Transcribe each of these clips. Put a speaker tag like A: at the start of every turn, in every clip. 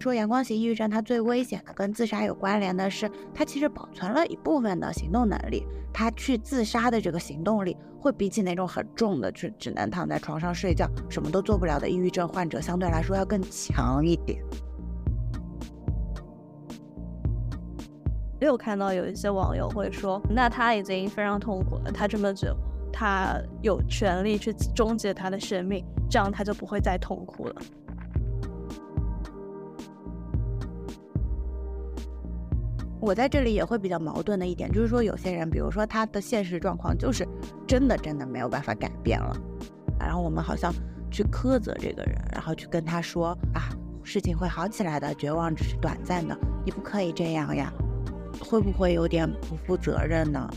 A: 说阳光型抑郁症它最危险的跟自杀有关联的是，它其实保存了一部分的行动能力，它去自杀的这个行动力会比起那种很重的，去只能躺在床上睡觉，什么都做不了的抑郁症患者相对来说要更强一点。
B: 又看到有一些网友会说，那他已经非常痛苦了，他这么久，他有权利去终结他的生命，这样他就不会再痛苦了。
A: 我在这里也会比较矛盾的一点，就是说有些人，比如说他的现实状况就是真的真的没有办法改变了，然后我们好像去苛责这个人，然后去跟他说啊，事情会好起来的，绝望只是短暂的，你不可以这样呀，会不会有点不负责任呢？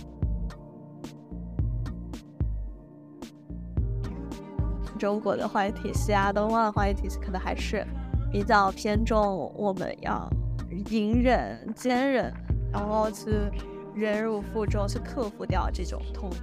B: 中国的话语体系啊，东方的话语体系可能还是比较偏重我们要。隐忍、坚忍，然后去忍辱负重，去克服掉这种痛苦。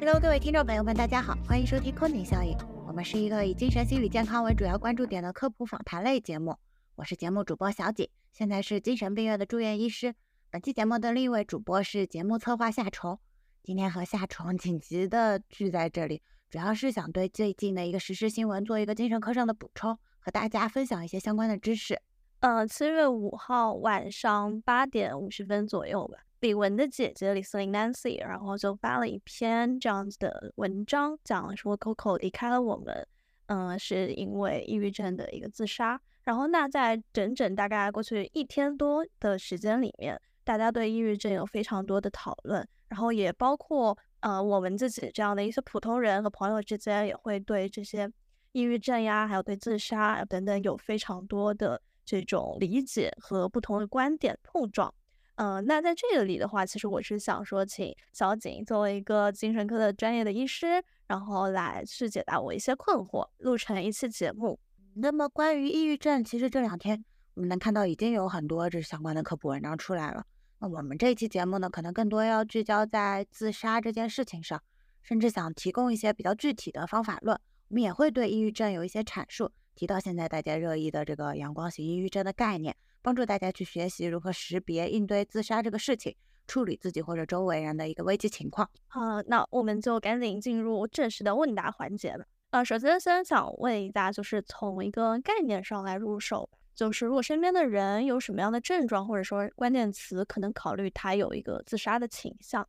A: Hello，各位听众朋友们，大家好，欢迎收听空灵效应。我们是一个以精神心理健康为主要关注点的科普访谈类节目。我是节目主播小景，现在是精神病院的住院医师。本期节目的另一位主播是节目策划夏虫。今天和夏虫紧急的聚在这里。主要是想对最近的一个时事新闻做一个精神科上的补充，和大家分享一些相关的知识。
B: 呃，七月五号晚上八点五十分左右吧，李玟的姐姐李斯玲 Nancy，然后就发了一篇这样子的文章，讲说 Coco 离开了我们，嗯，是因为抑郁症的一个自杀。然后那在整整大概过去一天多的时间里面，大家对抑郁症有非常多的讨论，然后也包括。呃，我们自己这样的一些普通人和朋友之间，也会对这些抑郁症呀，还有对自杀等等，有非常多的这种理解和不同的观点碰撞。呃，那在这个里的话，其实我是想说，请小景作为一个精神科的专业的医师，然后来去解答我一些困惑，录成一期节目。
A: 那么关于抑郁症，其实这两天我们能看到已经有很多这相关的科普文章出来了。那我们这期节目呢，可能更多要聚焦在自杀这件事情上，甚至想提供一些比较具体的方法论。我们也会对抑郁症有一些阐述，提到现在大家热议的这个阳光型抑郁症的概念，帮助大家去学习如何识别、应对自杀这个事情，处理自己或者周围人的一个危机情况。
B: 好，那我们就赶紧进入正式的问答环节了。呃，首先先想问一下，就是从一个概念上来入手。就是如果身边的人有什么样的症状，或者说关键词，可能考虑他有一个自杀的倾向。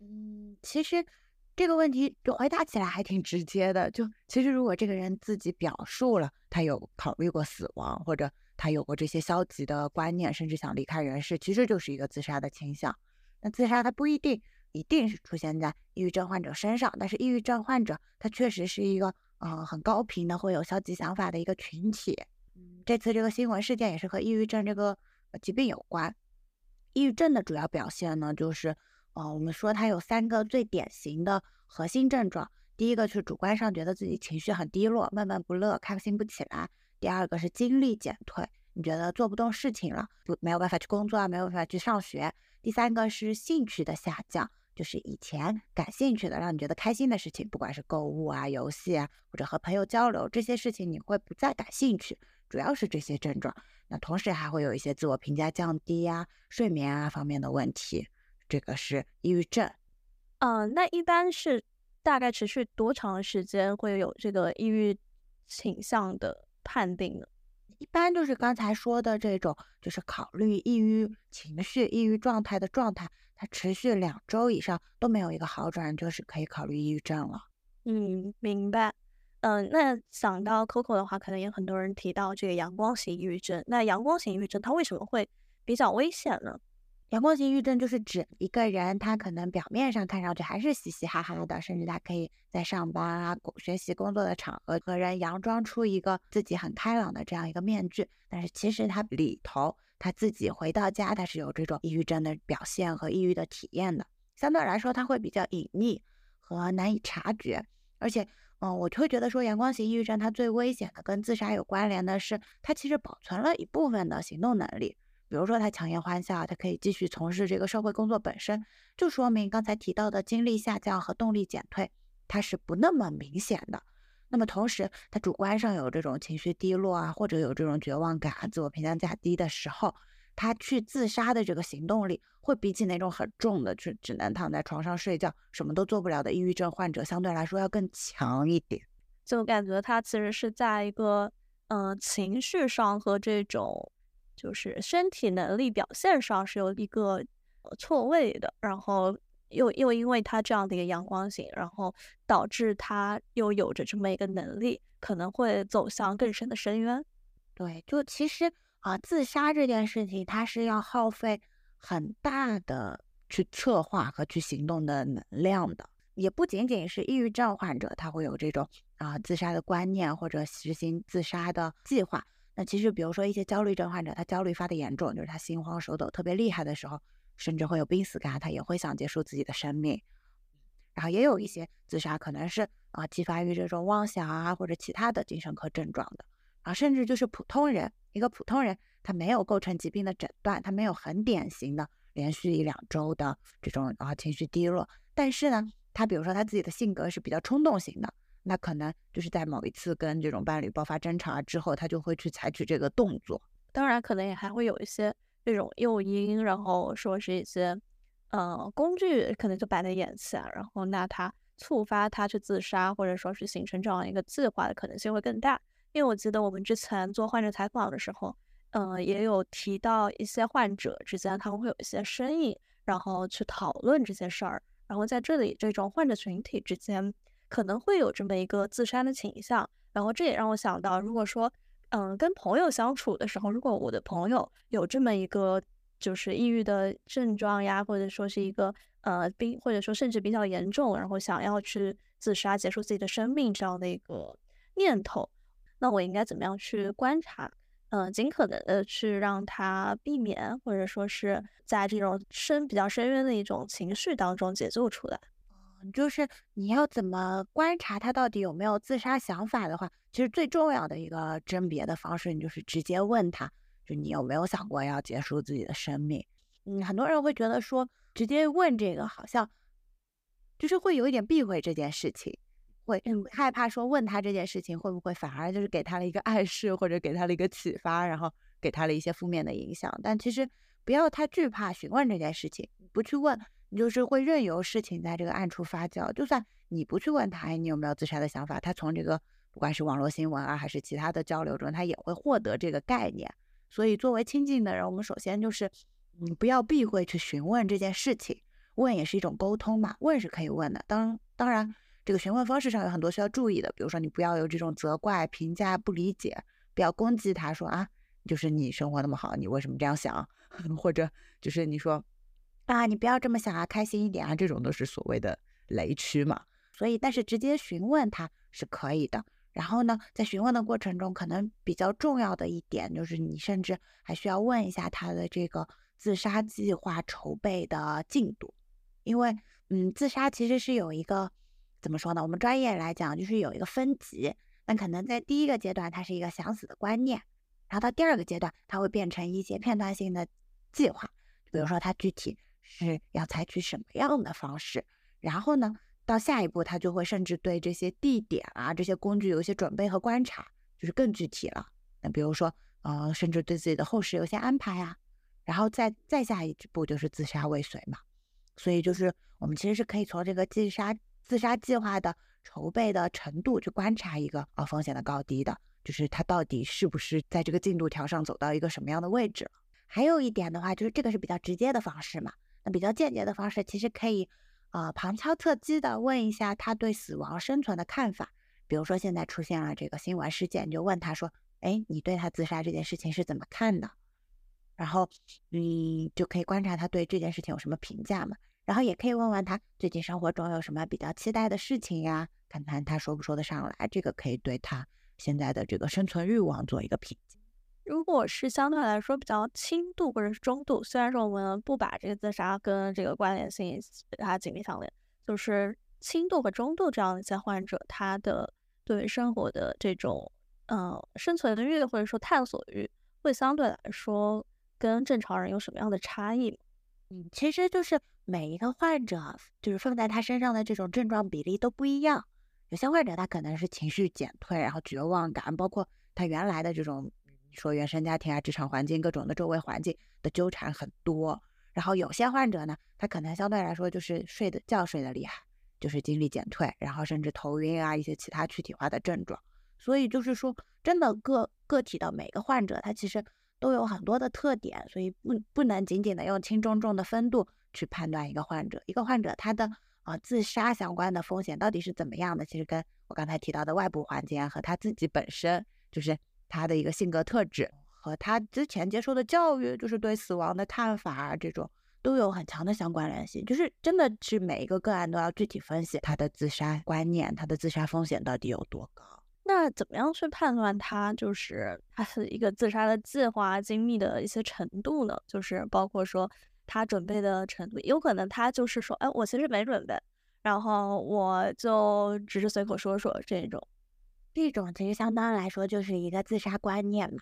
A: 嗯，其实这个问题就回答起来还挺直接的。就其实如果这个人自己表述了他有考虑过死亡，或者他有过这些消极的观念，甚至想离开人世，其实就是一个自杀的倾向。那自杀他不一定一定是出现在抑郁症患者身上，但是抑郁症患者他确实是一个嗯很高频的会有消极想法的一个群体。这次这个新闻事件也是和抑郁症这个疾病有关。抑郁症的主要表现呢，就是，呃，我们说它有三个最典型的核心症状。第一个是主观上觉得自己情绪很低落，闷闷不乐，开心不起来。第二个是精力减退，你觉得做不动事情了，不没有办法去工作啊，没有办法去上学。第三个是兴趣的下降，就是以前感兴趣的，让你觉得开心的事情，不管是购物啊、游戏啊，或者和朋友交流这些事情，你会不再感兴趣。主要是这些症状，那同时还会有一些自我评价降低呀、睡眠啊方面的问题，这个是抑郁症。
B: 嗯，那一般是大概持续多长时间会有这个抑郁倾向的判定呢？
A: 一般就是刚才说的这种，就是考虑抑郁情绪、抑郁状态的状态，它持续两周以上都没有一个好转，就是可以考虑抑郁症了。
B: 嗯，明白。嗯，那想到 Coco 的话，可能也很多人提到这个阳光型抑郁症。那阳光型抑郁症它为什么会比较危险呢？
A: 阳光型抑郁症就是指一个人，他可能表面上看上去还是嘻嘻哈哈的，甚至他可以在上班啊、学习、工作的场合和人佯装出一个自己很开朗的这样一个面具，但是其实他里头他自己回到家，他是有这种抑郁症的表现和抑郁的体验的。相对来说，他会比较隐匿和难以察觉，而且。嗯，我会觉得说阳光型抑郁症它最危险的跟自杀有关联的是，它其实保存了一部分的行动能力，比如说他强颜欢笑，他可以继续从事这个社会工作，本身就说明刚才提到的精力下降和动力减退，它是不那么明显的。那么同时，他主观上有这种情绪低落啊，或者有这种绝望感、自我评价价低的时候，他去自杀的这个行动力，会比起那种很重的，就只能躺在床上睡觉、什么都做不了的抑郁症患者，相对来说要更强一点。
B: 就感觉他其实是在一个，嗯，情绪上和这种就是身体能力表现上是有一个错位的，然后。又又因为他这样的一个阳光型，然后导致他又有着这么一个能力，可能会走向更深的深渊。
A: 对，就其实啊，自杀这件事情，它是要耗费很大的去策划和去行动的能量的。也不仅仅是抑郁症患者，他会有这种啊自杀的观念或者实行自杀的计划。那其实，比如说一些焦虑症患者，他焦虑发的严重，就是他心慌手抖特别厉害的时候。甚至会有濒死感，他也会想结束自己的生命。然后也有一些自杀可能是啊，激发于这种妄想啊，或者其他的精神科症状的。啊，甚至就是普通人，一个普通人，他没有构成疾病的诊断，他没有很典型的连续一两周的这种啊情绪低落。但是呢，他比如说他自己的性格是比较冲动型的，那可能就是在某一次跟这种伴侣爆发争吵啊之后，他就会去采取这个动作。
B: 当然，可能也还会有一些。这种诱因，然后说是一些，呃，工具可能就摆在眼前，然后那他触发他去自杀，或者说是形成这样一个计划的可能性会更大。因为我记得我们之前做患者采访的时候，嗯，也有提到一些患者之间他们会有一些生意，然后去讨论这些事儿，然后在这里这种患者群体之间可能会有这么一个自杀的倾向，然后这也让我想到，如果说。嗯，跟朋友相处的时候，如果我的朋友有这么一个就是抑郁的症状呀，或者说是一个呃比或者说甚至比较严重，然后想要去自杀结束自己的生命这样的一个念头，那我应该怎么样去观察？嗯，尽可能的去让他避免，或者说是在这种深比较深渊的一种情绪当中解救出来。
A: 就是你要怎么观察他到底有没有自杀想法的话，其实最重要的一个甄别的方式，你就是直接问他，就你有没有想过要结束自己的生命？嗯，很多人会觉得说直接问这个好像就是会有一点避讳这件事情，会很害怕说问他这件事情会不会反而就是给他了一个暗示或者给他了一个启发，然后给他了一些负面的影响。但其实不要太惧怕询问这件事情，不去问。你就是会任由事情在这个暗处发酵，就算你不去问他，哎，你有没有自杀的想法，他从这个不管是网络新闻啊，还是其他的交流中，他也会获得这个概念。所以，作为亲近的人，我们首先就是，嗯，不要避讳去询问这件事情，问也是一种沟通嘛，问是可以问的。当当然，这个询问方式上有很多需要注意的，比如说你不要有这种责怪、评价、不理解，不要攻击他说啊，就是你生活那么好，你为什么这样想？或者就是你说。啊，你不要这么想啊，开心一点啊，这种都是所谓的雷区嘛。所以，但是直接询问他是可以的。然后呢，在询问的过程中，可能比较重要的一点就是，你甚至还需要问一下他的这个自杀计划筹备的进度。因为，嗯，自杀其实是有一个怎么说呢？我们专业来讲，就是有一个分级。那可能在第一个阶段，它是一个想死的观念，然后到第二个阶段，它会变成一些片段性的计划，比如说它具体。是要采取什么样的方式？然后呢，到下一步他就会甚至对这些地点啊、这些工具有一些准备和观察，就是更具体了。那比如说，呃，甚至对自己的后事有些安排啊。然后再再下一步就是自杀未遂嘛。所以就是我们其实是可以从这个自杀自杀计划的筹备的程度去观察一个啊风险的高低的，就是他到底是不是在这个进度条上走到一个什么样的位置。还有一点的话，就是这个是比较直接的方式嘛。那比较间接的方式，其实可以，呃，旁敲侧击的问一下他对死亡生存的看法。比如说现在出现了这个新闻事件，你就问他说：“哎，你对他自杀这件事情是怎么看的？”然后，嗯，就可以观察他对这件事情有什么评价嘛。然后也可以问问他最近生活中有什么比较期待的事情呀，看看他说不说得上来。这个可以对他现在的这个生存欲望做一个评价。
B: 如果是相对来说比较轻度或者是中度，虽然说我们不把这个自杀跟这个关联性它紧密相连，就是轻度和中度这样的一些患者，他的对生活的这种呃生存的欲或者说探索欲会相对来说跟正常人有什么样的差异？
A: 嗯，其实就是每一个患者，就是放在他身上的这种症状比例都不一样。有些患者他可能是情绪减退，然后绝望感，包括他原来的这种说原生家庭啊、职场环境、各种的周围环境的纠缠很多。然后有些患者呢，他可能相对来说就是睡的觉睡得厉害，就是精力减退，然后甚至头晕啊一些其他躯体化的症状。所以就是说，真的个个体的每个患者，他其实都有很多的特点，所以不不能仅仅的用轻中重的分度去判断一个患者。一个患者他的。啊，自杀相关的风险到底是怎么样的？其实跟我刚才提到的外部环境和他自己本身，就是他的一个性格特质和他之前接受的教育，就是对死亡的看法啊，这种都有很强的相关联性。就是真的是每一个个案都要具体分析他的自杀观念，他的自杀风险到底有多高。
B: 那怎么样去判断他就是他是一个自杀的计划精密的一些程度呢？就是包括说。他准备的程度，有可能他就是说，哎，我其实没准备，然后我就只是随口说说这种，
A: 这种其实相当来说就是一个自杀观念嘛。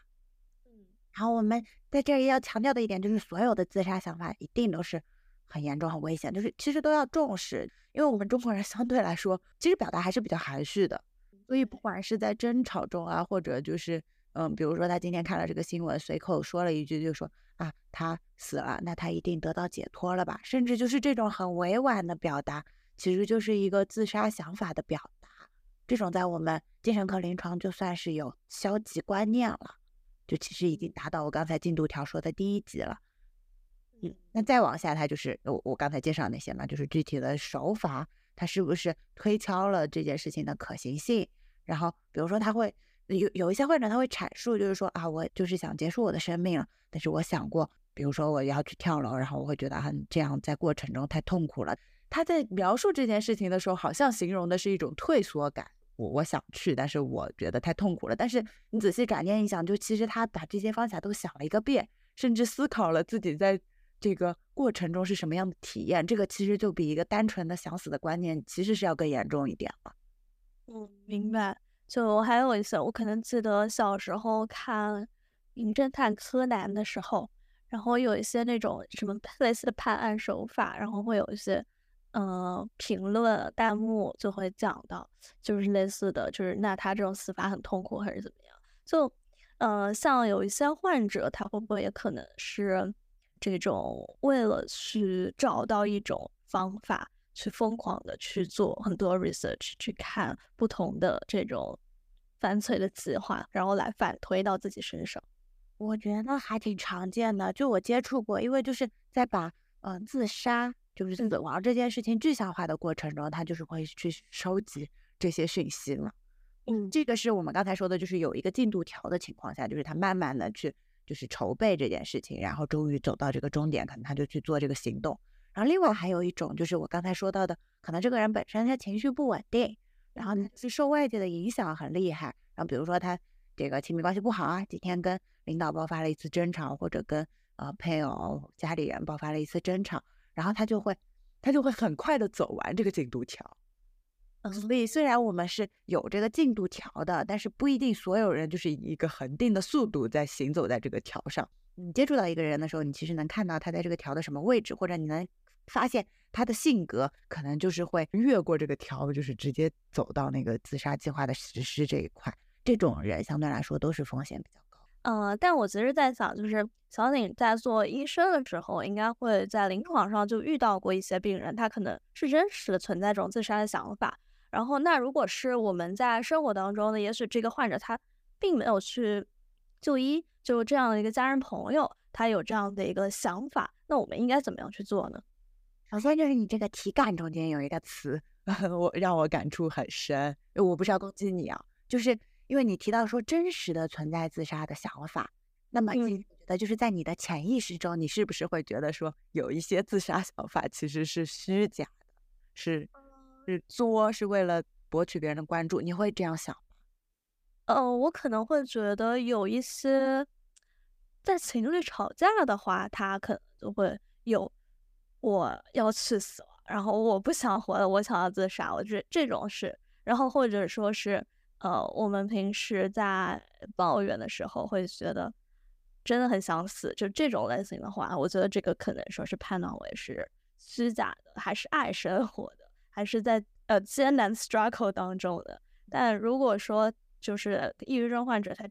A: 嗯，然后我们在这里要强调的一点就是，所有的自杀想法一定都是很严重、很危险，就是其实都要重视，因为我们中国人相对来说，其实表达还是比较含蓄的，所以不管是在争吵中啊，或者就是，嗯，比如说他今天看了这个新闻，随口说了一句，就说。啊，他死了，那他一定得到解脱了吧？甚至就是这种很委婉的表达，其实就是一个自杀想法的表达。这种在我们精神科临床就算是有消极观念了，就其实已经达到我刚才进度条说的第一级了。嗯，那再往下，他就是我我刚才介绍那些嘛，就是具体的手法，他是不是推敲了这件事情的可行性？然后比如说他会。有有一些患者他会阐述，就是说啊，我就是想结束我的生命了，但是我想过，比如说我要去跳楼，然后我会觉得很这样在过程中太痛苦了。他在描述这件事情的时候，好像形容的是一种退缩感。我我想去，但是我觉得太痛苦了。但是你仔细转念一想，就其实他把这些方法都想了一个遍，甚至思考了自己在这个过程中是什么样的体验。这个其实就比一个单纯的想死的观念，其实是要更严重一点了。
B: 嗯，明白。就还有一些，我可能记得小时候看《名侦探柯南》的时候，然后有一些那种什么类似的判案手法，然后会有一些嗯评论弹幕就会讲到，就是类似的就是那他这种死法很痛苦还是怎么样？就呃像有一些患者，他会不会也可能是这种为了去找到一种方法？去疯狂的去做很多 research，去看不同的这种犯罪的计划，然后来反推到自己身上。
A: 我觉得还挺常见的，就我接触过，因为就是在把嗯自杀就是死亡这件事情具象化的过程中，他就是会去收集这些讯息嘛。嗯，这个是我们刚才说的，就是有一个进度条的情况下，就是他慢慢的去就是筹备这件事情，然后终于走到这个终点，可能他就去做这个行动。然后另外还有一种就是我刚才说到的，可能这个人本身他情绪不稳定，然后是受外界的影响很厉害。然后比如说他这个亲密关系不好啊，几天跟领导爆发了一次争吵，或者跟呃配偶、家里人爆发了一次争吵，然后他就会他就会很快的走完这个进度条。所以虽然我们是有这个进度条的，但是不一定所有人就是以一个恒定的速度在行走在这个条上。你接触到一个人的时候，你其实能看到他在这个条的什么位置，或者你能发现他的性格可能就是会越过这个条，就是直接走到那个自杀计划的实施这一块。这种人相对来说都是风险比较高。
B: 嗯，但我其实在想，就是小景在做医生的时候，应该会在临床上就遇到过一些病人，他可能是真实的存在这种自杀的想法。然后，那如果是我们在生活当中呢，也许这个患者他并没有去就医。就这样的一个家人朋友，他有这样的一个想法，那我们应该怎么样去做呢？
A: 首先就是你这个题干中间有一个词，我让我感触很深。我不是要攻击你啊，就是因为你提到说真实的存在自杀的想法，那么你觉得就是在你的潜意识中，你是不是会觉得说有一些自杀想法其实是虚假的，是是作，是为了博取别人的关注？你会这样想吗？
B: 呃，我可能会觉得有一些。在情侣吵架的话，他可能就会有我要去死了，然后我不想活了，我想要自杀。我觉得这种是，然后或者说是，呃，我们平时在抱怨的时候会觉得真的很想死，就这种类型的话，我觉得这个可能说是判断为是虚假的，还是爱生活的，还是在呃艰难 struggle 当中的。但如果说就是抑郁症患者，他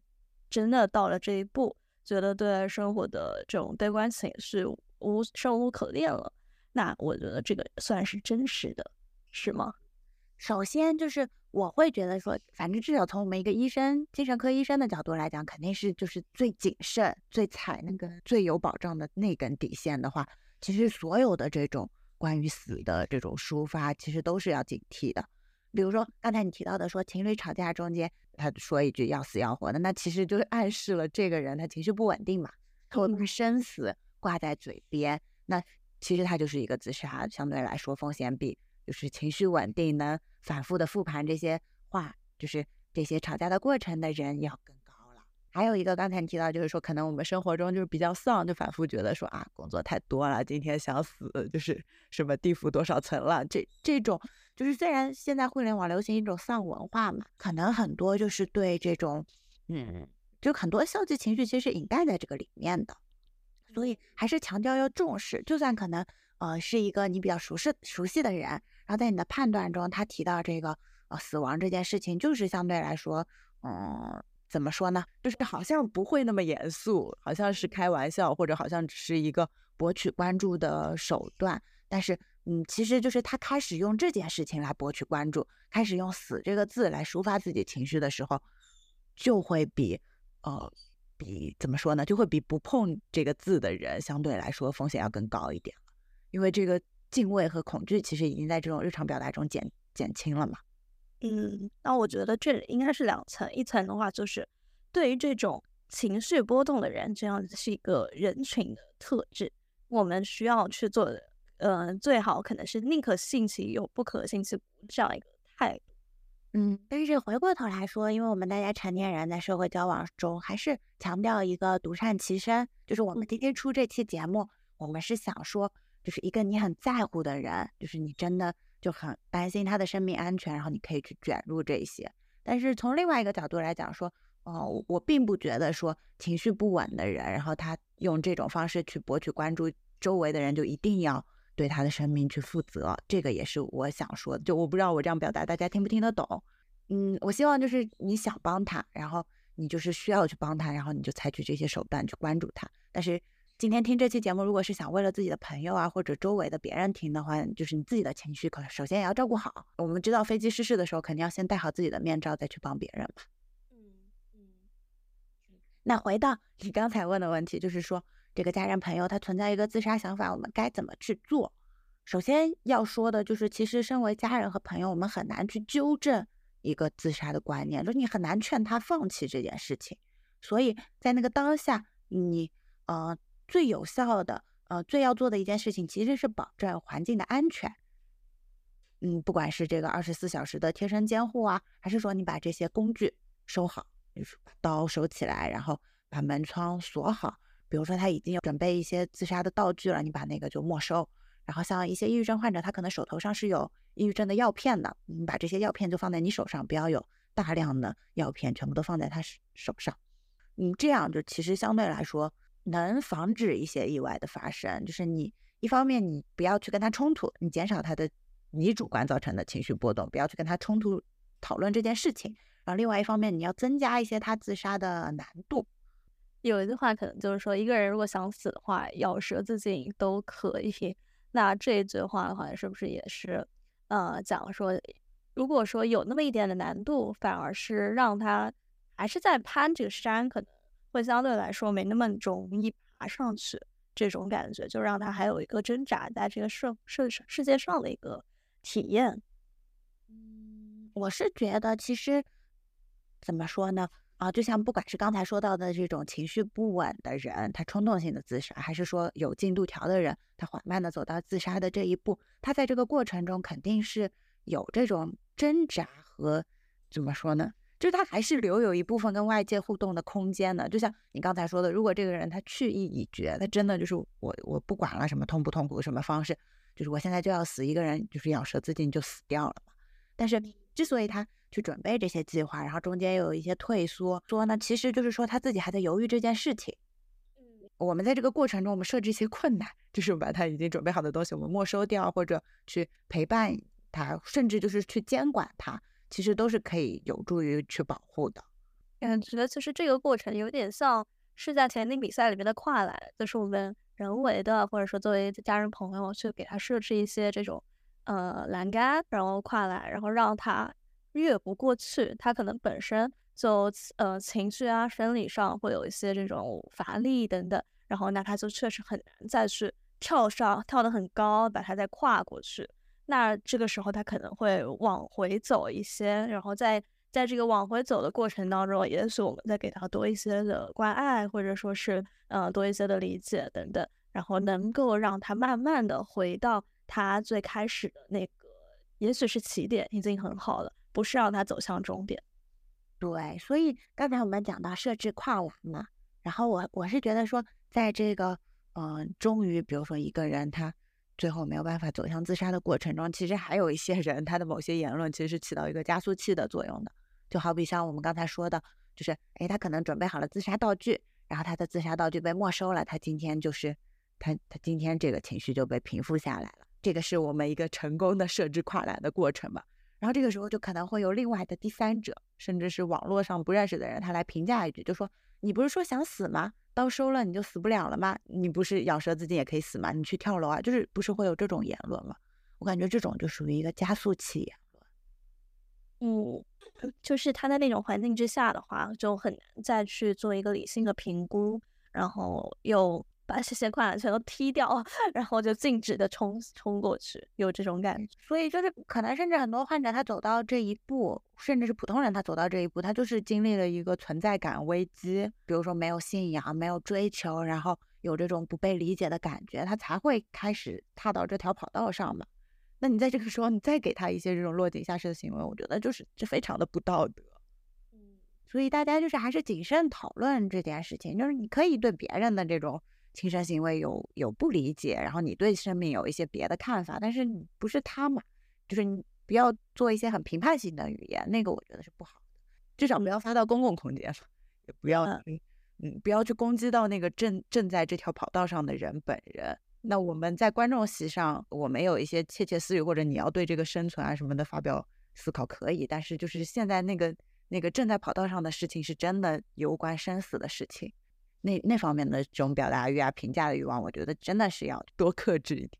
B: 真的到了这一步，觉得对待生活的这种悲观情绪无生无可恋了，那我觉得这个算是真实的，是吗？
A: 首先就是我会觉得说，反正至少从我们一个医生、精神科医生的角度来讲，肯定是就是最谨慎、最踩那个最有保障的那根底线的话，其实所有的这种关于死的这种抒发，其实都是要警惕的。比如说刚才你提到的说，情侣吵架中间他说一句要死要活的，那其实就是暗示了这个人他情绪不稳定嘛，他会把生死挂在嘴边，那其实他就是一个自杀，相对来说风险比。就是情绪稳定，能反复的复盘这些话，就是这些吵架的过程的人要更。还有一个，刚才提到，就是说可能我们生活中就是比较丧，就反复觉得说啊，工作太多了，今天想死，就是什么地府多少层了。这这种就是虽然现在互联网流行一种丧文化嘛，可能很多就是对这种，嗯，就很多消极情绪其实隐盖在这个里面的，所以还是强调要重视，就算可能呃是一个你比较熟悉熟悉的人。然后在你的判断中，他提到这个呃死亡这件事情，就是相对来说，嗯，怎么说呢？就是好像不会那么严肃，好像是开玩笑，或者好像只是一个博取关注的手段。但是，嗯，其实就是他开始用这件事情来博取关注，开始用“死”这个字来抒发自己情绪的时候，就会比呃比怎么说呢？就会比不碰这个字的人相对来说风险要更高一点因为这个。敬畏和恐惧其实已经在这种日常表达中减减轻了嘛？
B: 嗯，那我觉得这应该是两层，一层的话就是对于这种情绪波动的人，这样子是一个人群的特质，我们需要去做的，嗯，最好可能是宁可信其有，不可信其无这样一个态度。
A: 嗯，但是回过头来说，因为我们大家成年人在社会交往中还是强调一个独善其身，就是我们今天出这期节目，我们是想说。就是一个你很在乎的人，就是你真的就很担心他的生命安全，然后你可以去卷入这些。但是从另外一个角度来讲，说，哦，我并不觉得说情绪不稳的人，然后他用这种方式去博取关注，周围的人就一定要对他的生命去负责。这个也是我想说的。就我不知道我这样表达大家听不听得懂。嗯，我希望就是你想帮他，然后你就是需要去帮他，然后你就采取这些手段去关注他。但是。今天听这期节目，如果是想为了自己的朋友啊，或者周围的别人听的话，就是你自己的情绪，可首先也要照顾好。我们知道飞机失事的时候，肯定要先戴好自己的面罩，再去帮别人嘛。嗯嗯。那回到你刚才问的问题，就是说这个家人朋友他存在一个自杀想法，我们该怎么去做？首先要说的就是，其实身为家人和朋友，我们很难去纠正一个自杀的观念，就是你很难劝他放弃这件事情。所以在那个当下，你呃。最有效的，呃，最要做的一件事情，其实是保证环境的安全。嗯，不管是这个二十四小时的贴身监护啊，还是说你把这些工具收好，就是把刀收起来，然后把门窗锁好。比如说他已经有准备一些自杀的道具了，你把那个就没收。然后像一些抑郁症患者，他可能手头上是有抑郁症的药片的，你把这些药片就放在你手上，不要有大量的药片全部都放在他手上。嗯，这样就其实相对来说。能防止一些意外的发生，就是你一方面你不要去跟他冲突，你减少他的你主观造成的情绪波动，不要去跟他冲突讨论这件事情。然后另外一方面，你要增加一些他自杀的难度。
B: 有一句话可能就是说，一个人如果想死的话，咬舌自尽都可以。那这一句话的话，是不是也是呃讲说，如果说有那么一点的难度，反而是让他还是在攀这个山，可能。会相对来说没那么容易爬上去，这种感觉就让他还有一个挣扎在这个世世世界上的一个体验。
A: 嗯，我是觉得其实怎么说呢？啊，就像不管是刚才说到的这种情绪不稳的人，他冲动性的自杀，还是说有进度条的人，他缓慢的走到自杀的这一步，他在这个过程中肯定是有这种挣扎和怎么说呢？就是他还是留有一部分跟外界互动的空间的，就像你刚才说的，如果这个人他去意已决，他真的就是我我不管了什么痛不痛苦什么方式，就是我现在就要死一个人，就是咬舌自尽就死掉了嘛。但是之所以他去准备这些计划，然后中间又有一些退缩，说呢，其实就是说他自己还在犹豫这件事情，我们在这个过程中，我们设置一些困难，就是把他已经准备好的东西我们没收掉，或者去陪伴他，甚至就是去监管他，其实都是可以有助于去保护的。
B: 感，觉得其实这个过程有点像是在田径比赛里面的跨栏，就是我们人为的，或者说作为家人朋友去给他设置一些这种呃栏杆，然后跨栏，然后让他越不过去，他可能本身就呃情绪啊、生理上会有一些这种乏力等等，然后那他就确实很难再去跳上跳得很高，把他再跨过去。那这个时候他可能会往回走一些，然后在。在这个往回走的过程当中，也许我们再给他多一些的关爱，或者说是呃多一些的理解等等，然后能够让他慢慢的回到他最开始的那个，也许是起点已经很好了，不是让他走向终点。
A: 对，所以刚才我们讲到设置跨栏嘛，然后我我是觉得说，在这个嗯，终于比如说一个人他最后没有办法走向自杀的过程中，其实还有一些人他的某些言论其实是起到一个加速器的作用的。就好比像我们刚才说的，就是哎，他可能准备好了自杀道具，然后他的自杀道具被没收了，他今天就是他他今天这个情绪就被平复下来了。这个是我们一个成功的设置跨栏的过程嘛。然后这个时候就可能会有另外的第三者，甚至是网络上不认识的人，他来评价一句，就说你不是说想死吗？刀收了你就死不了了吗？你不是咬舌自尽也可以死吗？你去跳楼啊？就是不是会有这种言论吗？我感觉这种就属于一个加速器言论。
B: 嗯。就是他在那种环境之下的话，就很难再去做一个理性的评估，然后又把这些跨栏全都踢掉，然后就静止的冲冲过去，有这种感觉。
A: 所以就是可能甚至很多患者他走到这一步，甚至是普通人他走到这一步，他就是经历了一个存在感危机，比如说没有信仰、没有追求，然后有这种不被理解的感觉，他才会开始踏到这条跑道上嘛。那你在这个时候，你再给他一些这种落井下石的行为，我觉得就是这非常的不道德。嗯，所以大家就是还是谨慎讨论这件事情。就是你可以对别人的这种轻生行为有有不理解，然后你对生命有一些别的看法，但是你不是他嘛，就是你不要做一些很评判性的语言，那个我觉得是不好的。至少不要发到公共空间上，也不要嗯嗯不要去攻击到那个正正在这条跑道上的人本人。那我们在观众席上，我们有一些窃窃私语，或者你要对这个生存啊什么的发表思考可以，但是就是现在那个那个正在跑道上的事情是真的攸关生死的事情，那那方面的这种表达欲啊、评价的欲望，我觉得真的是要多克制一点。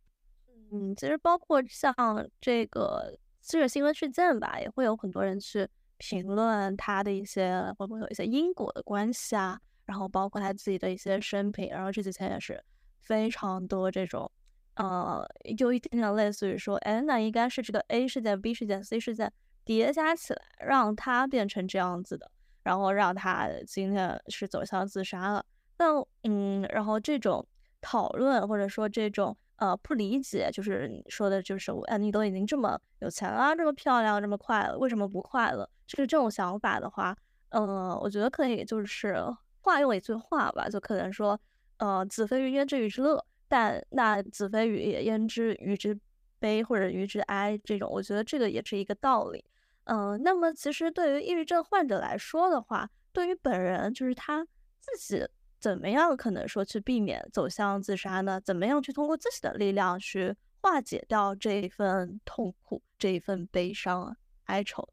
B: 嗯，其实包括像这个这个新闻事件吧，也会有很多人去评论他的一些会不会有一些因果的关系啊，然后包括他自己的一些生平，然后这几天也是。非常多这种，呃，有一点点类似于说，哎，那应该是这个 A 事件、B 事件、C 事件叠加起来，让他变成这样子的，然后让他今天是走向自杀了。那，嗯，然后这种讨论或者说这种呃不理解，就是你说的，就是我哎，你都已经这么有钱了，这么漂亮，这么快乐，为什么不快乐？就是这种想法的话，呃，我觉得可以就是化用一句话吧，就可能说。呃，子非鱼焉知鱼之乐？但那子非鱼也焉知鱼之悲或者鱼之哀？这种，我觉得这个也是一个道理。嗯，那么其实对于抑郁症患者来说的话，对于本人就是他自己怎么样可能说去避免走向自杀呢？怎么样去通过自己的力量去化解掉这一份痛苦、这一份悲伤、哀愁？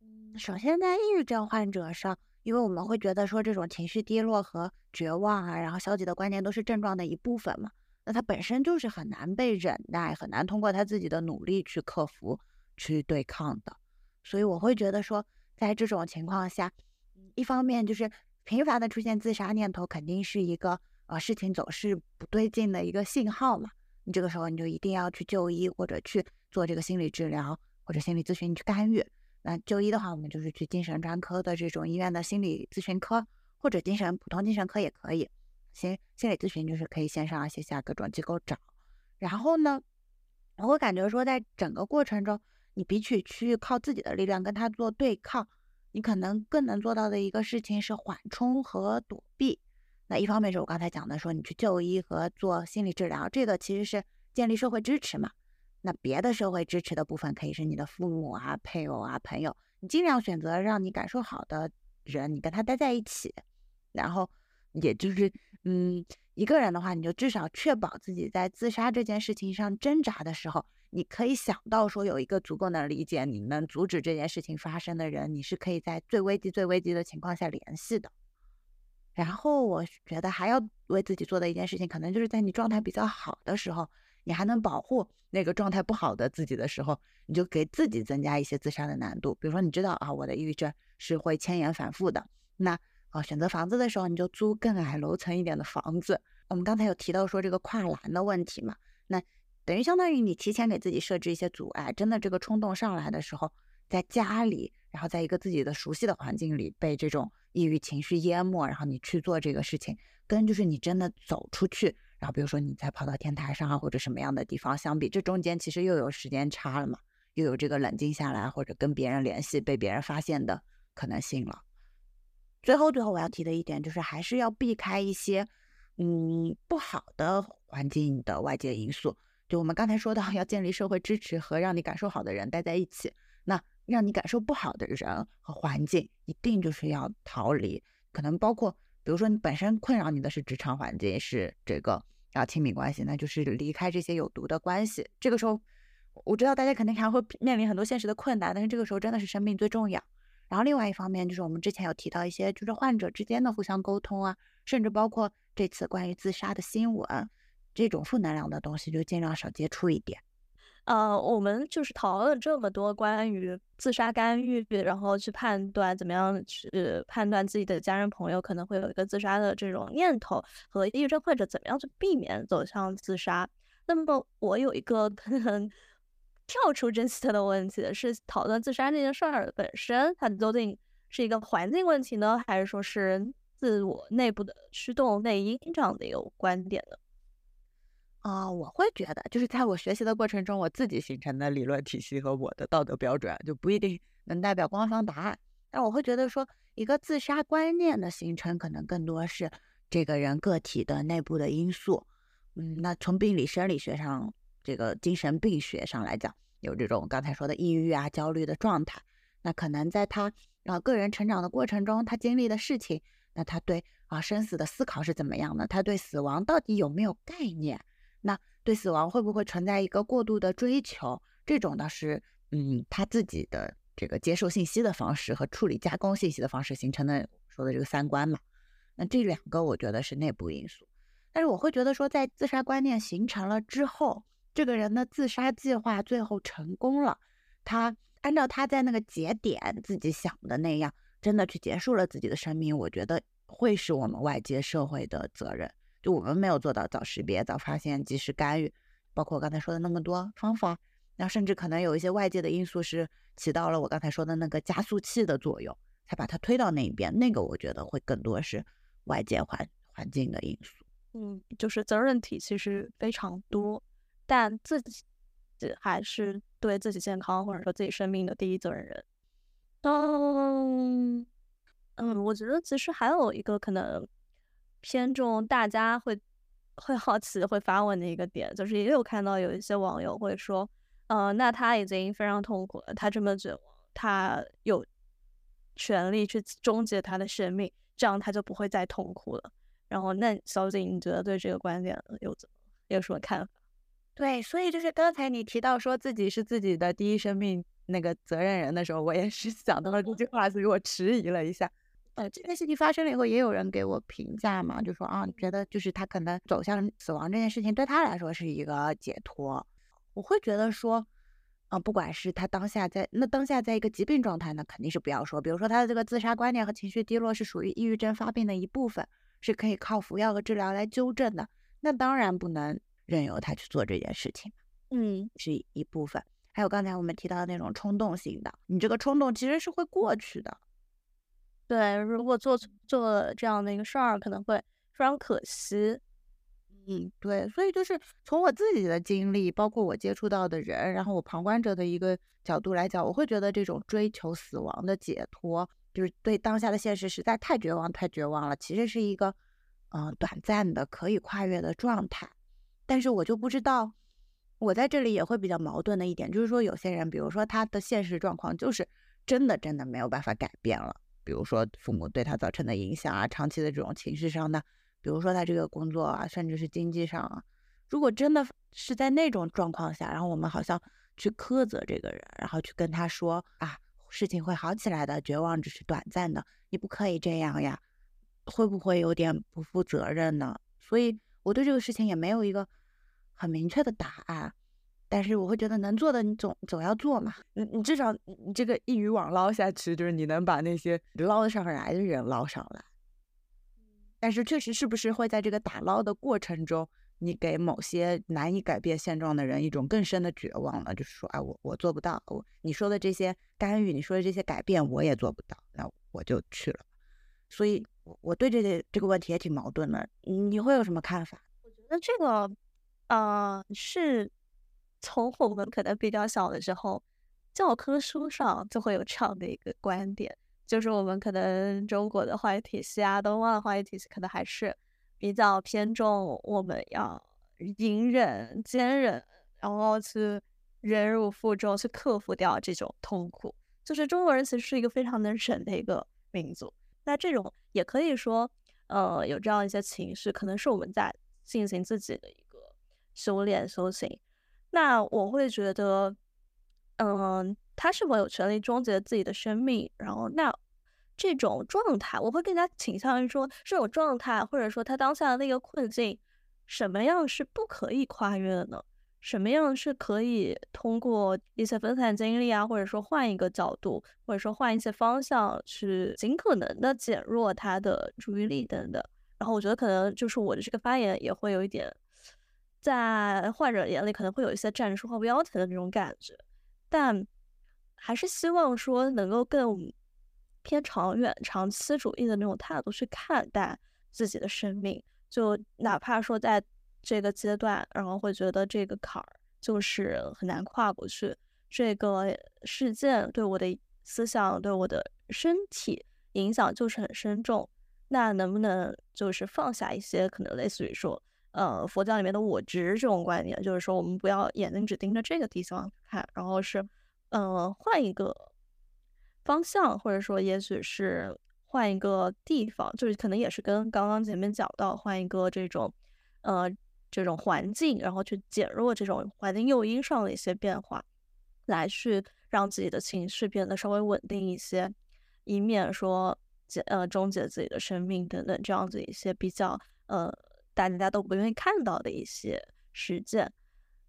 A: 嗯，首先在抑郁症患者上。因为我们会觉得说这种情绪低落和绝望啊，然后消极的观念都是症状的一部分嘛，那它本身就是很难被忍耐，很难通过他自己的努力去克服、去对抗的。所以我会觉得说，在这种情况下，一方面就是频繁的出现自杀念头，肯定是一个呃事情走势不对劲的一个信号嘛。你这个时候你就一定要去就医，或者去做这个心理治疗或者心理咨询去干预。那就医的话，我们就是去精神专科的这种医院的心理咨询科，或者精神普通精神科也可以。心心理咨询就是可以线上线下各种机构找。然后呢，我会感觉说，在整个过程中，你比起去靠自己的力量跟他做对抗，你可能更能做到的一个事情是缓冲和躲避。那一方面是我刚才讲的，说你去就医和做心理治疗，这个其实是建立社会支持嘛。那别的社会支持的部分可以是你的父母啊、配偶啊、朋友，你尽量选择让你感受好的人，你跟他待在一起，然后也就是，嗯，一个人的话，你就至少确保自己在自杀这件事情上挣扎的时候，你可以想到说有一个足够能理解你、能阻止这件事情发生的人，你是可以在最危机、最危机的情况下联系的。然后我觉得还要为自己做的一件事情，可能就是在你状态比较好的时候，你还能保护那个状态不好的自己的时候，你就给自己增加一些自杀的难度。比如说，你知道啊，我的抑郁症是会迁延反复的，那啊，选择房子的时候，你就租更矮楼层一点的房子。我们刚才有提到说这个跨栏的问题嘛，那等于相当于你提前给自己设置一些阻碍，真的这个冲动上来的时候，在家里，然后在一个自己的熟悉的环境里被这种。抑郁情绪淹没，然后你去做这个事情，跟就是你真的走出去，然后比如说你再跑到天台上啊，或者什么样的地方相比，这中间其实又有时间差了嘛，又有这个冷静下来或者跟别人联系被别人发现的可能性了。最后，最后我要提的一点就是，还是要避开一些嗯不好的环境的外界因素。就我们刚才说到，要建立社会支持和让你感受好的人待在一起。那让你感受不好的人和环境，一定就是要逃离。可能包括，比如说你本身困扰你的是职场环境，是这个啊亲密关系，那就是离开这些有毒的关系。这个时候，我知道大家肯定还会面临很多现实的困难，但是这个时候真的是生命最重要。然后另外一方面，就是我们之前有提到一些，就是患者之间的互相沟通啊，甚至包括这次关于自杀的新闻，这种负能量的东西就尽量少接触一点。
B: 呃，我们就是讨论了这么多关于自杀干预，然后去判断怎么样去判断自己的家人朋友可能会有一个自杀的这种念头，和抑郁症患者怎么样去避免走向自杀。那么我有一个可能跳出真实的问题，是讨论自杀这件事儿本身，它究竟是一个环境问题呢，还是说是自我内部的驱动内因这样的一个观点呢？
A: 啊，我会觉得，就是在我学习的过程中，我自己形成的理论体系和我的道德标准，就不一定能代表官方答案。但我会觉得说，一个自杀观念的形成，可能更多是这个人个体的内部的因素。嗯，那从病理生理学上，这个精神病学上来讲，有这种刚才说的抑郁啊、焦虑的状态。那可能在他啊个人成长的过程中，他经历的事情，那他对啊生死的思考是怎么样的？他对死亡到底有没有概念？那对死亡会不会存在一个过度的追求？这种倒是，嗯，他自己的这个接受信息的方式和处理加工信息的方式形成的说的这个三观嘛。那这两个我觉得是内部因素。但是我会觉得说，在自杀观念形成了之后，这个人的自杀计划最后成功了，他按照他在那个节点自己想的那样，真的去结束了自己的生命，我觉得会是我们外界社会的责任。我们没有做到早识别、早发现、及时干预，包括我刚才说的那么多方法，那甚至可能有一些外界的因素是起到了我刚才说的那个加速器的作用，才把它推到那一边。那个我觉得会更多是外界环环境的因素。
B: 嗯，就是责任体其实非常多，但自己还是对自己健康或者说自己生命的第一责任人。嗯嗯，我觉得其实还有一个可能。偏重大家会会好奇会发问的一个点，就是也有看到有一些网友会说，呃，那他已经非常痛苦了，他这么绝望，他有权利去终结他的生命，这样他就不会再痛苦了。然后，那小景，你觉得对这个观点有怎么有什么看法？
A: 对，所以就是刚才你提到说自己是自己的第一生命那个责任人的时候，我也是想到了这句话，所以我迟疑了一下。呃，这件事情发生了以后，也有人给我评价嘛，就说啊，觉得就是他可能走向死亡这件事情对他来说是一个解脱。我会觉得说，啊，不管是他当下在那当下在一个疾病状态呢，肯定是不要说。比如说他的这个自杀观念和情绪低落是属于抑郁症发病的一部分，是可以靠服药和治疗来纠正的。那当然不能任由他去做这件事情，
B: 嗯，
A: 是一部分。还有刚才我们提到的那种冲动性的，你这个冲动其实是会过去的。
B: 对，如果做做这样的一个事儿，可能会非常可惜。
A: 嗯，对，所以就是从我自己的经历，包括我接触到的人，然后我旁观者的一个角度来讲，我会觉得这种追求死亡的解脱，就是对当下的现实实在太绝望、太绝望了。其实是一个嗯短暂的可以跨越的状态。但是我就不知道，我在这里也会比较矛盾的一点，就是说有些人，比如说他的现实状况就是真的真的没有办法改变了。比如说父母对他造成的影响啊，长期的这种情绪上的比如说他这个工作啊，甚至是经济上啊，如果真的是在那种状况下，然后我们好像去苛责这个人，然后去跟他说啊，事情会好起来的，绝望只是短暂的，你不可以这样呀，会不会有点不负责任呢？所以我对这个事情也没有一个很明确的答案。但是我会觉得能做的你总总要做嘛，你你至少你这个一渔网捞下去，就是你能把那些捞得上来的人捞上来。但是确实是不是会在这个打捞的过程中，你给某些难以改变现状的人一种更深的绝望了？就是说，哎，我我做不到，我你说的这些干预，你说的这些改变，我也做不到，那我就去了。所以，我我对这个这个问题也挺矛盾的。你会有什么看法？
B: 我觉得这个，呃，是。从我们可能比较小的时候，教科书上就会有这样的一个观点，就是我们可能中国的化育体系啊，东方的化育体系可能还是比较偏重我们要隐忍、坚忍，然后去忍辱负重，去克服掉这种痛苦。就是中国人其实是一个非常能忍的一个民族。那这种也可以说，呃，有这样一些情绪，可能是我们在进行自己的一个修炼、修行。那我会觉得，嗯，他是否有权利终结自己的生命？然后，那这种状态，我会更加倾向于说，这种状态，或者说他当下的那个困境，什么样是不可以跨越的呢？什么样是可以通过一些分散精力啊，或者说换一个角度，或者说换一些方向，去尽可能的减弱他的注意力等等。然后，我觉得可能就是我的这个发言也会有一点。在患者眼里可能会有一些站着说话不腰疼的那种感觉，但还是希望说能够更偏长远、长期主义的那种态度去看待自己的生命。就哪怕说在这个阶段，然后会觉得这个坎儿就是很难跨过去，这个事件对我的思想、对我的身体影响就是很深重，那能不能就是放下一些可能类似于说。呃，佛教里面的我执这种观念，就是说我们不要眼睛只盯着这个地方看，然后是，呃，换一个方向，或者说也许是换一个地方，就是可能也是跟刚刚前面讲到换一个这种，呃，这种环境，然后去减弱这种环境诱因上的一些变化，来去让自己的情绪变得稍微稳定一些，以免说结呃终结自己的生命等等这样子一些比较呃。大家都不愿意看到的一些实践，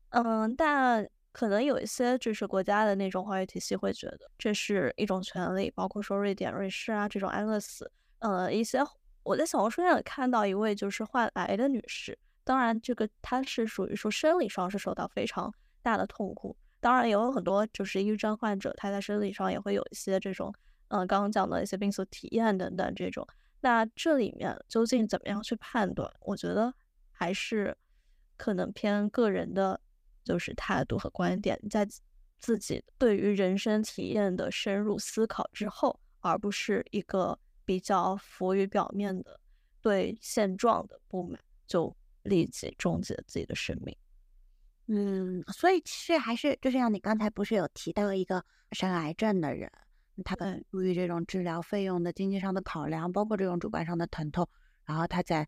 B: 嗯，但可能有一些就是国家的那种话语体系会觉得这是一种权利，包括说瑞典、瑞士啊这种安乐死，呃，一些我在小红书上也看到一位就是患癌的女士，当然这个她是属于说生理上是受到非常大的痛苦，当然也有很多就是抑郁症患者，他在生理上也会有一些这种，嗯，刚刚讲的一些病俗体验等等这种。那这里面究竟怎么样去判断？我觉得还是可能偏个人的，就是态度和观点，在自己对于人生体验的深入思考之后，而不是一个比较浮于表面的对现状的不满，就立即终结自己的生命。
A: 嗯，所以其实还是就像你刚才不是有提到一个生癌症的人。他们出于这种治疗费用的经济上的考量，包括这种主观上的疼痛，然后他在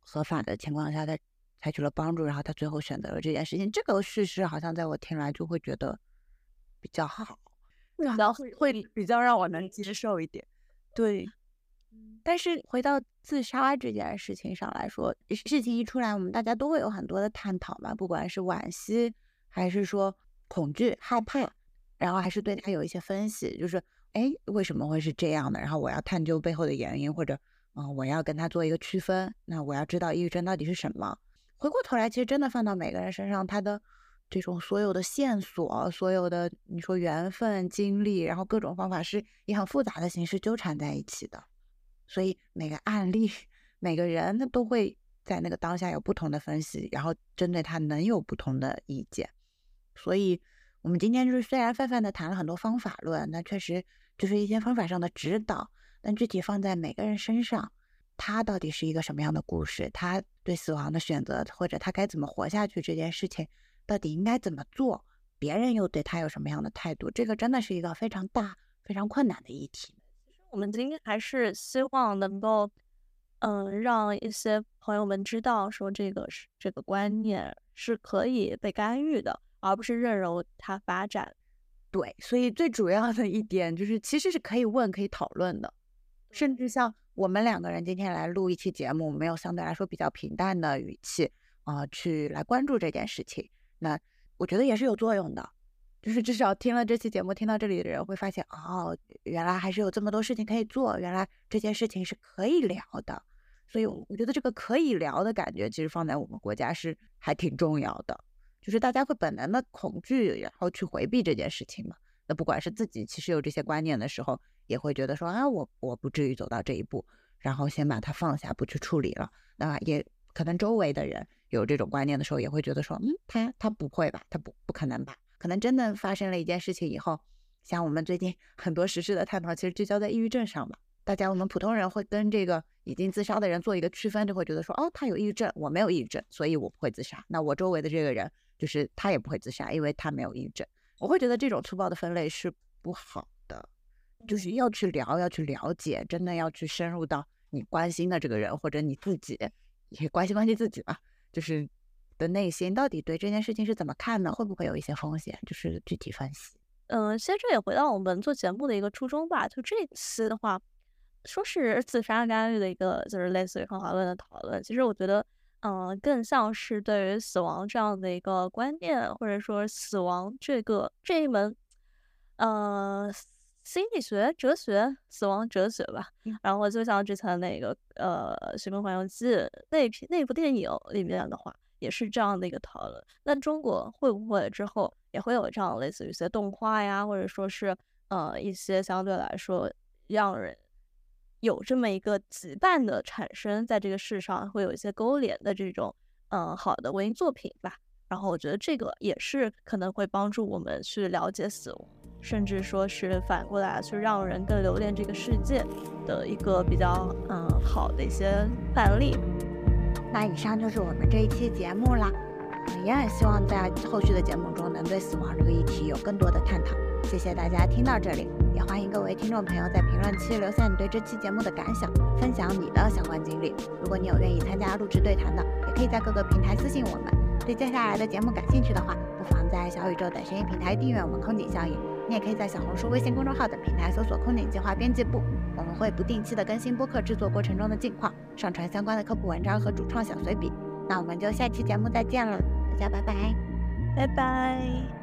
A: 合法的情况下，他采取了帮助，然后他最后选择了这件事情。这个事实好像在我听来就会觉得比较好，
B: 比较会
A: 比较让我能接受一点。对，但是回到自杀这件事情上来说，事情一出来，我们大家都会有很多的探讨嘛，不管是惋惜，还是说恐惧、害怕，然后还是对他有一些分析，就是。哎，为什么会是这样的？然后我要探究背后的原因，或者，嗯，我要跟他做一个区分。那我要知道抑郁症到底是什么。回过头来，其实真的放到每个人身上，他的这种所有的线索，所有的你说缘分、经历，然后各种方法是以很复杂的形式纠缠在一起的。所以每个案例、每个人，他都会在那个当下有不同的分析，然后针对他能有不同的意见。所以，我们今天就是虽然泛泛的谈了很多方法论，那确实。就是一些方法上的指导，但具体放在每个人身上，他到底是一个什么样的故事？他对死亡的选择，或者他该怎么活下去这件事情，到底应该怎么做？别人又对他有什么样的态度？这个真的是一个非常大、非常困难的议题。
B: 我们今天还是希望能够，嗯，让一些朋友们知道说这个是这个观念是可以被干预的，而不是任由它发展。
A: 对，所以最主要的一点就是，其实是可以问、可以讨论的。甚至像我们两个人今天来录一期节目，没有相对来说比较平淡的语气啊，去来关注这件事情，那我觉得也是有作用的。就是至少听了这期节目，听到这里的人会发现，哦，原来还是有这么多事情可以做，原来这件事情是可以聊的。所以我觉得这个可以聊的感觉，其实放在我们国家是还挺重要的。就是大家会本能的恐惧，然后去回避这件事情嘛。那不管是自己其实有这些观念的时候，也会觉得说啊，我我不至于走到这一步，然后先把它放下，不去处理了。那也可能周围的人有这种观念的时候，也会觉得说，嗯，他他不会吧，他不不可能吧？可能真的发生了一件事情以后，像我们最近很多实事的探讨，其实聚焦在抑郁症上嘛。大家我们普通人会跟这个已经自杀的人做一个区分，就会觉得说，哦，他有抑郁症，我没有抑郁症，所以我不会自杀。那我周围的这个人，就是他也不会自杀，因为他没有抑郁症。我会觉得这种粗暴的分类是不好的，就是要去聊，要去了解，真的要去深入到你关心的这个人或者你自己，也关心关心自己吧，就是的内心到底对这件事情是怎么看的，会不会有一些风险，就是具体分析。
B: 嗯，其实这也回到我们做节目的一个初衷吧，就这次的话。说是自杀干预的一个，就是类似于方法论的讨论。其实我觉得，嗯，更像是对于死亡这样的一个观念，或者说死亡这个这一门，呃，心理学、哲学、死亡哲学吧。然后就像之前那个，呃，《寻梦环游记》那片那部电影里面的话，也是这样的一个讨论。那中国会不会之后也会有这样类似于一些动画呀，或者说是呃一些相对来说让人。有这么一个羁绊的产生，在这个世上会有一些勾连的这种，嗯，好的文艺作品吧。然后我觉得这个也是可能会帮助我们去了解死亡，甚至说是反过来去让人更留恋这个世界的一个比较，嗯，好的一些范例。
A: 那以上就是我们这一期节目啦，也很希望在后续的节目中能对死亡这个议题有更多的探讨。谢谢大家听到这里，也欢迎各位听众朋友在评论区留下你对这期节目的感想，分享你的相关经历。如果你有愿意参加录制对谈的，也可以在各个平台私信我们。对接下来的节目感兴趣的话，不妨在小宇宙等声音平台订阅我们空警效应。你也可以在小红书、微信公众号等平台搜索“空警计划编辑部”，我们会不定期的更新播客制作过程中的近况，上传相关的科普文章和主创小随笔。那我们就下期节目再见了，大家拜拜，
B: 拜拜。